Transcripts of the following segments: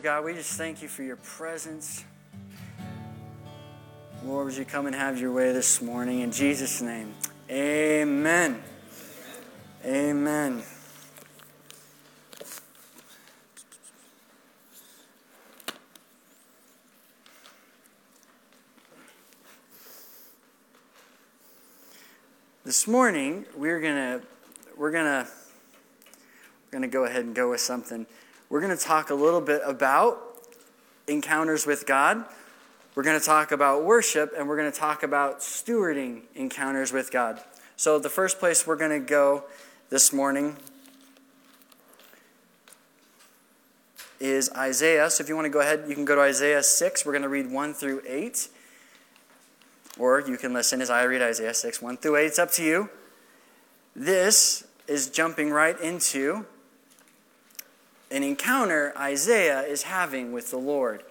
God, we just thank you for your presence. Lord, would you come and have your way this morning? In Jesus' name, amen. Amen. This morning, we're gonna we're gonna we're gonna go ahead and go with something. We're gonna talk a little bit about encounters with God. We're gonna talk about worship, and we're gonna talk about stewarding encounters with God. So, the first place we're gonna go this morning is Isaiah. So, if you want to go ahead, you can go to Isaiah 6. We're going to read 1 through 8. Or you can listen as I read Isaiah 6, 1 through 8. It's up to you. This is jumping right into an encounter Isaiah is having with the Lord.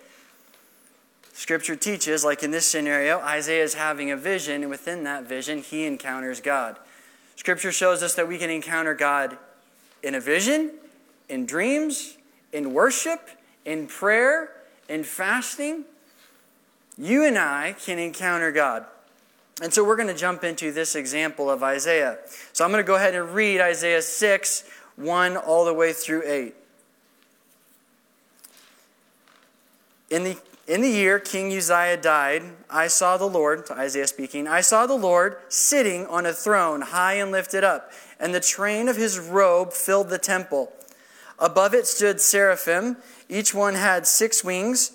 Scripture teaches, like in this scenario, Isaiah is having a vision, and within that vision, he encounters God. Scripture shows us that we can encounter God in a vision, in dreams, in worship, in prayer, in fasting. You and I can encounter God. And so we're going to jump into this example of Isaiah. So I'm going to go ahead and read Isaiah 6, 1 all the way through 8. In the, in the year King Uzziah died, I saw the Lord, Isaiah speaking, I saw the Lord sitting on a throne high and lifted up, and the train of his robe filled the temple. Above it stood seraphim. Each one had six wings.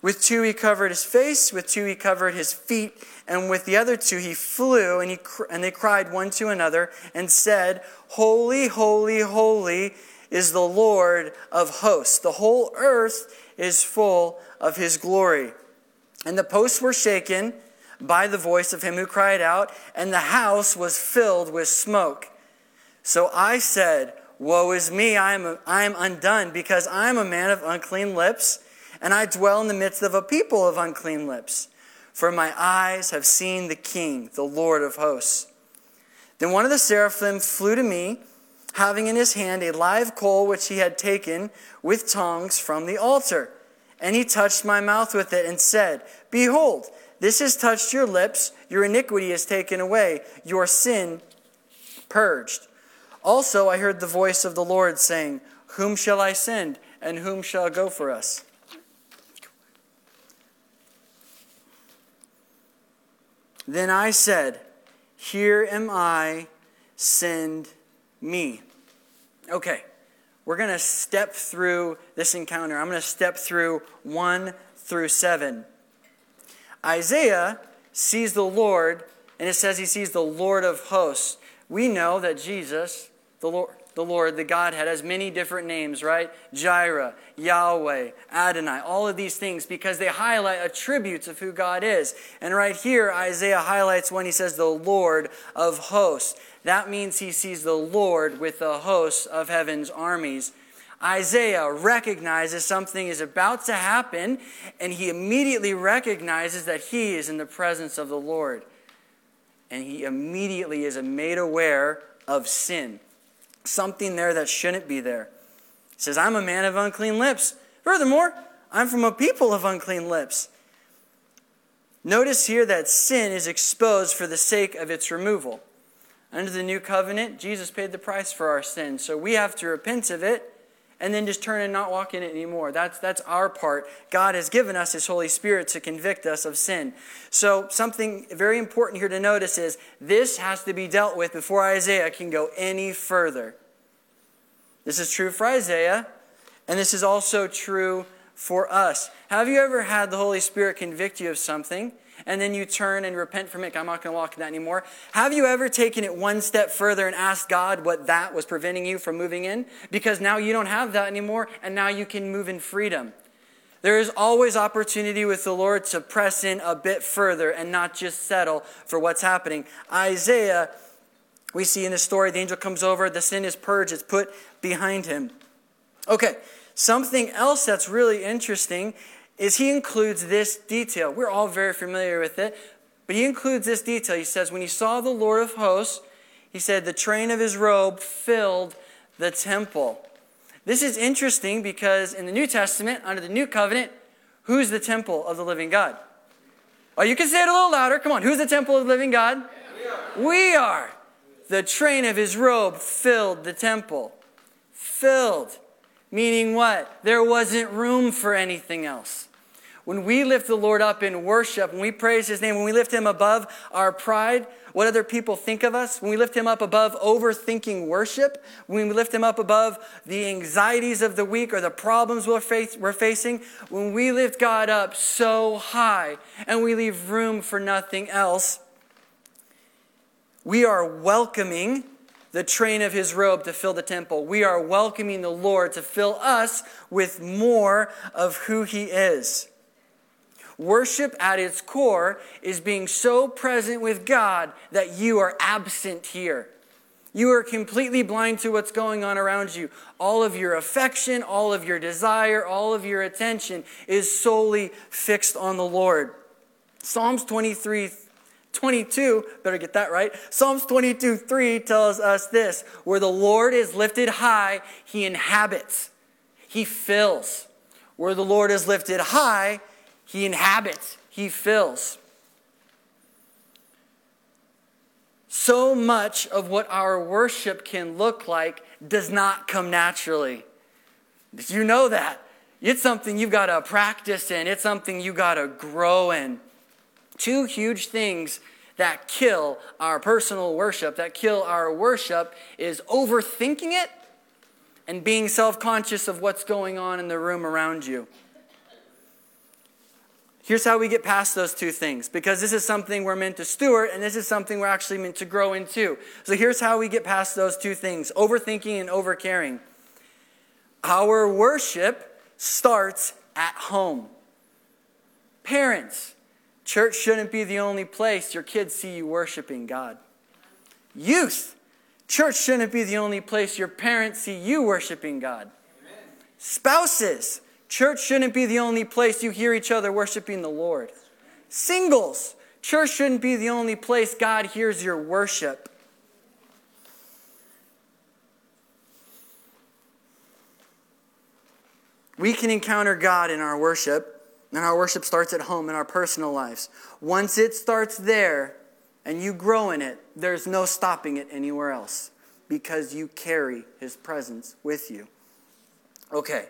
With two he covered his face, with two he covered his feet, and with the other two he flew, and, he, and they cried one to another and said, Holy, holy, holy is the Lord of hosts. The whole earth is full of his glory. And the posts were shaken by the voice of him who cried out, and the house was filled with smoke. So I said, Woe is me, I am, I am undone, because I am a man of unclean lips and I dwell in the midst of a people of unclean lips. For my eyes have seen the King, the Lord of hosts. Then one of the seraphim flew to me, having in his hand a live coal which he had taken with tongs from the altar. And he touched my mouth with it and said, Behold, this has touched your lips, your iniquity is taken away, your sin purged. Also I heard the voice of the Lord saying, Whom shall I send, and whom shall go for us? Then I said, Here am I, send me. Okay, we're going to step through this encounter. I'm going to step through 1 through 7. Isaiah sees the Lord, and it says he sees the Lord of hosts. We know that Jesus, the Lord, the Lord, the Godhead, has many different names, right? Jireh, Yahweh, Adonai, all of these things because they highlight attributes of who God is. And right here, Isaiah highlights when he says the Lord of hosts. That means he sees the Lord with the hosts of heaven's armies. Isaiah recognizes something is about to happen, and he immediately recognizes that he is in the presence of the Lord. And he immediately is made aware of sin something there that shouldn't be there. He says, I'm a man of unclean lips. Furthermore, I'm from a people of unclean lips. Notice here that sin is exposed for the sake of its removal. Under the new covenant, Jesus paid the price for our sin, so we have to repent of it and then just turn and not walk in it anymore. That's, that's our part. God has given us His Holy Spirit to convict us of sin. So, something very important here to notice is this has to be dealt with before Isaiah can go any further. This is true for Isaiah, and this is also true for us. Have you ever had the Holy Spirit convict you of something? And then you turn and repent from it. I'm not going to walk in that anymore. Have you ever taken it one step further and asked God what that was preventing you from moving in? Because now you don't have that anymore, and now you can move in freedom. There is always opportunity with the Lord to press in a bit further and not just settle for what's happening. Isaiah, we see in the story, the angel comes over, the sin is purged, it's put behind him. Okay, something else that's really interesting is he includes this detail. We're all very familiar with it, but he includes this detail. He says, When he saw the Lord of hosts, he said, the train of his robe filled the temple. This is interesting because in the New Testament, under the New Covenant, who's the temple of the living God? Oh, you can say it a little louder. Come on. Who's the temple of the living God? We are. We are. The train of his robe filled the temple. Filled. Meaning what? There wasn't room for anything else. When we lift the Lord up in worship, when we praise his name, when we lift him above our pride, what other people think of us, when we lift him up above overthinking worship, when we lift him up above the anxieties of the week or the problems we're, face, we're facing, when we lift God up so high and we leave room for nothing else, we are welcoming the train of his robe to fill the temple. We are welcoming the Lord to fill us with more of who he is. Worship at its core is being so present with God that you are absent here. You are completely blind to what's going on around you. All of your affection, all of your desire, all of your attention is solely fixed on the Lord. Psalms 23 22, better get that right. Psalms 22 3 tells us this where the Lord is lifted high, he inhabits, he fills. Where the Lord is lifted high, he inhabits, He fills. So much of what our worship can look like does not come naturally. You know that? It's something you've got to practice in, it's something you got to grow in. Two huge things that kill our personal worship, that kill our worship, is overthinking it and being self conscious of what's going on in the room around you. Here's how we get past those two things because this is something we're meant to steward and this is something we're actually meant to grow into. So here's how we get past those two things overthinking and overcaring. Our worship starts at home. Parents, church shouldn't be the only place your kids see you worshiping God. Youth, church shouldn't be the only place your parents see you worshiping God. Amen. Spouses, Church shouldn't be the only place you hear each other worshiping the Lord. Singles, church shouldn't be the only place God hears your worship. We can encounter God in our worship, and our worship starts at home in our personal lives. Once it starts there and you grow in it, there's no stopping it anywhere else because you carry His presence with you. Okay.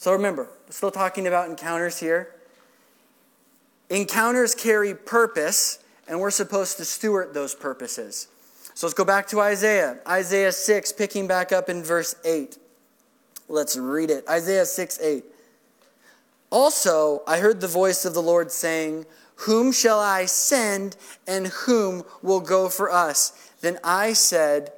So remember, we're still talking about encounters here. Encounters carry purpose, and we're supposed to steward those purposes. So let's go back to Isaiah. Isaiah 6, picking back up in verse 8. Let's read it. Isaiah 6, 8. Also, I heard the voice of the Lord saying, Whom shall I send, and whom will go for us? Then I said,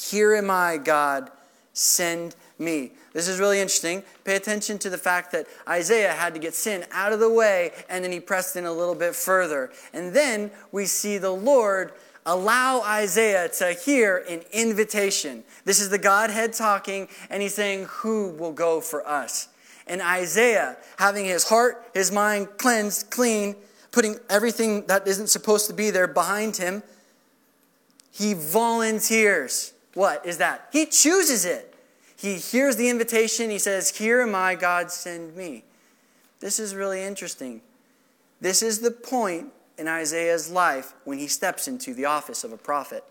Here am I, God, send me. This is really interesting. Pay attention to the fact that Isaiah had to get sin out of the way and then he pressed in a little bit further. And then we see the Lord allow Isaiah to hear an invitation. This is the Godhead talking, and he's saying, Who will go for us? And Isaiah, having his heart, his mind cleansed, clean, putting everything that isn't supposed to be there behind him, he volunteers. What is that? He chooses it. He hears the invitation. He says, Here am I, God, send me. This is really interesting. This is the point in Isaiah's life when he steps into the office of a prophet.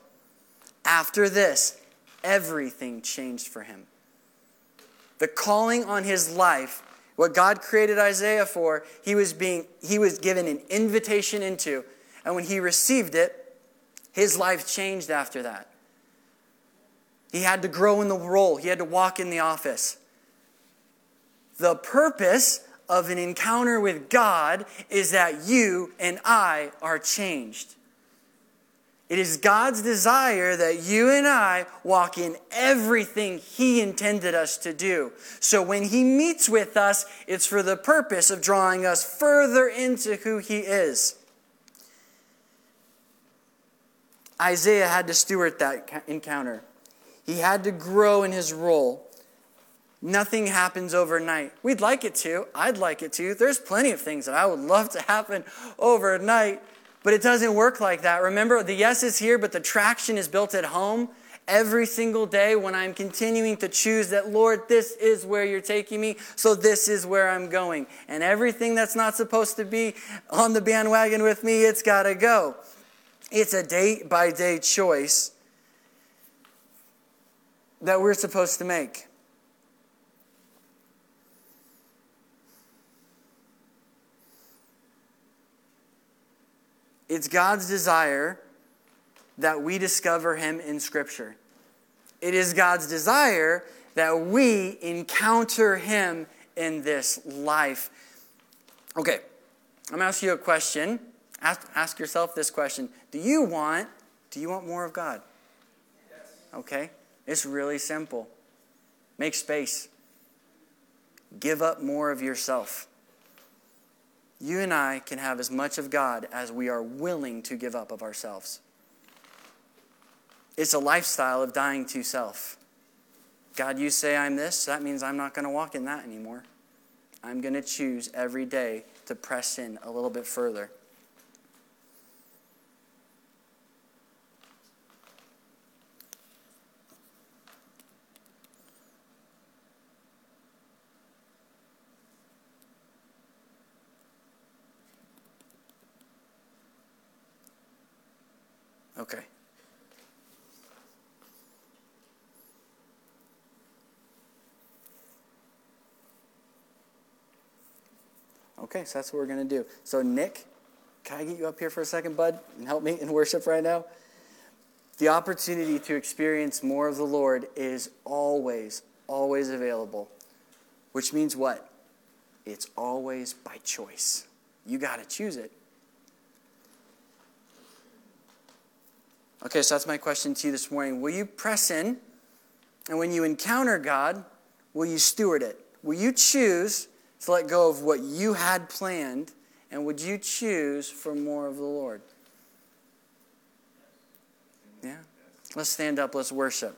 After this, everything changed for him. The calling on his life, what God created Isaiah for, he was being he was given an invitation into. And when he received it, his life changed after that. He had to grow in the role, he had to walk in the office. The purpose of an encounter with God is that you and I are changed. It is God's desire that you and I walk in everything He intended us to do. So when He meets with us, it's for the purpose of drawing us further into who He is. Isaiah had to steward that encounter. He had to grow in his role. Nothing happens overnight. We'd like it to. I'd like it to. There's plenty of things that I would love to happen overnight, but it doesn't work like that. Remember, the yes is here, but the traction is built at home. every single day when I'm continuing to choose that, Lord, this is where you're taking me, so this is where I'm going. And everything that's not supposed to be on the bandwagon with me, it's got to go. It's a day by day choice that we're supposed to make. It's God's desire that we discover Him in Scripture. It is God's desire that we encounter Him in this life. Okay, I'm going to ask you a question. Ask, ask yourself this question Do you want, do you want more of God? Yes. Okay, it's really simple. Make space. Give up more of yourself you and I can have as much of God as we are willing to give up of ourselves. It's a lifestyle of dying to self. God, you say I'm this, that means I'm not going to walk in that anymore. I'm going to choose every day to press in a little bit further. Okay. Okay, so that's what we're going to do. So, Nick, can I get you up here for a second, bud, and help me in worship right now? The opportunity to experience more of the Lord is always, always available. Which means what? It's always by choice. You got to choose it. Okay, so that's my question to you this morning. Will you press in? And when you encounter God, will you steward it? Will you choose to let go of what you had planned? And would you choose for more of the Lord? Yeah? Let's stand up, let's worship.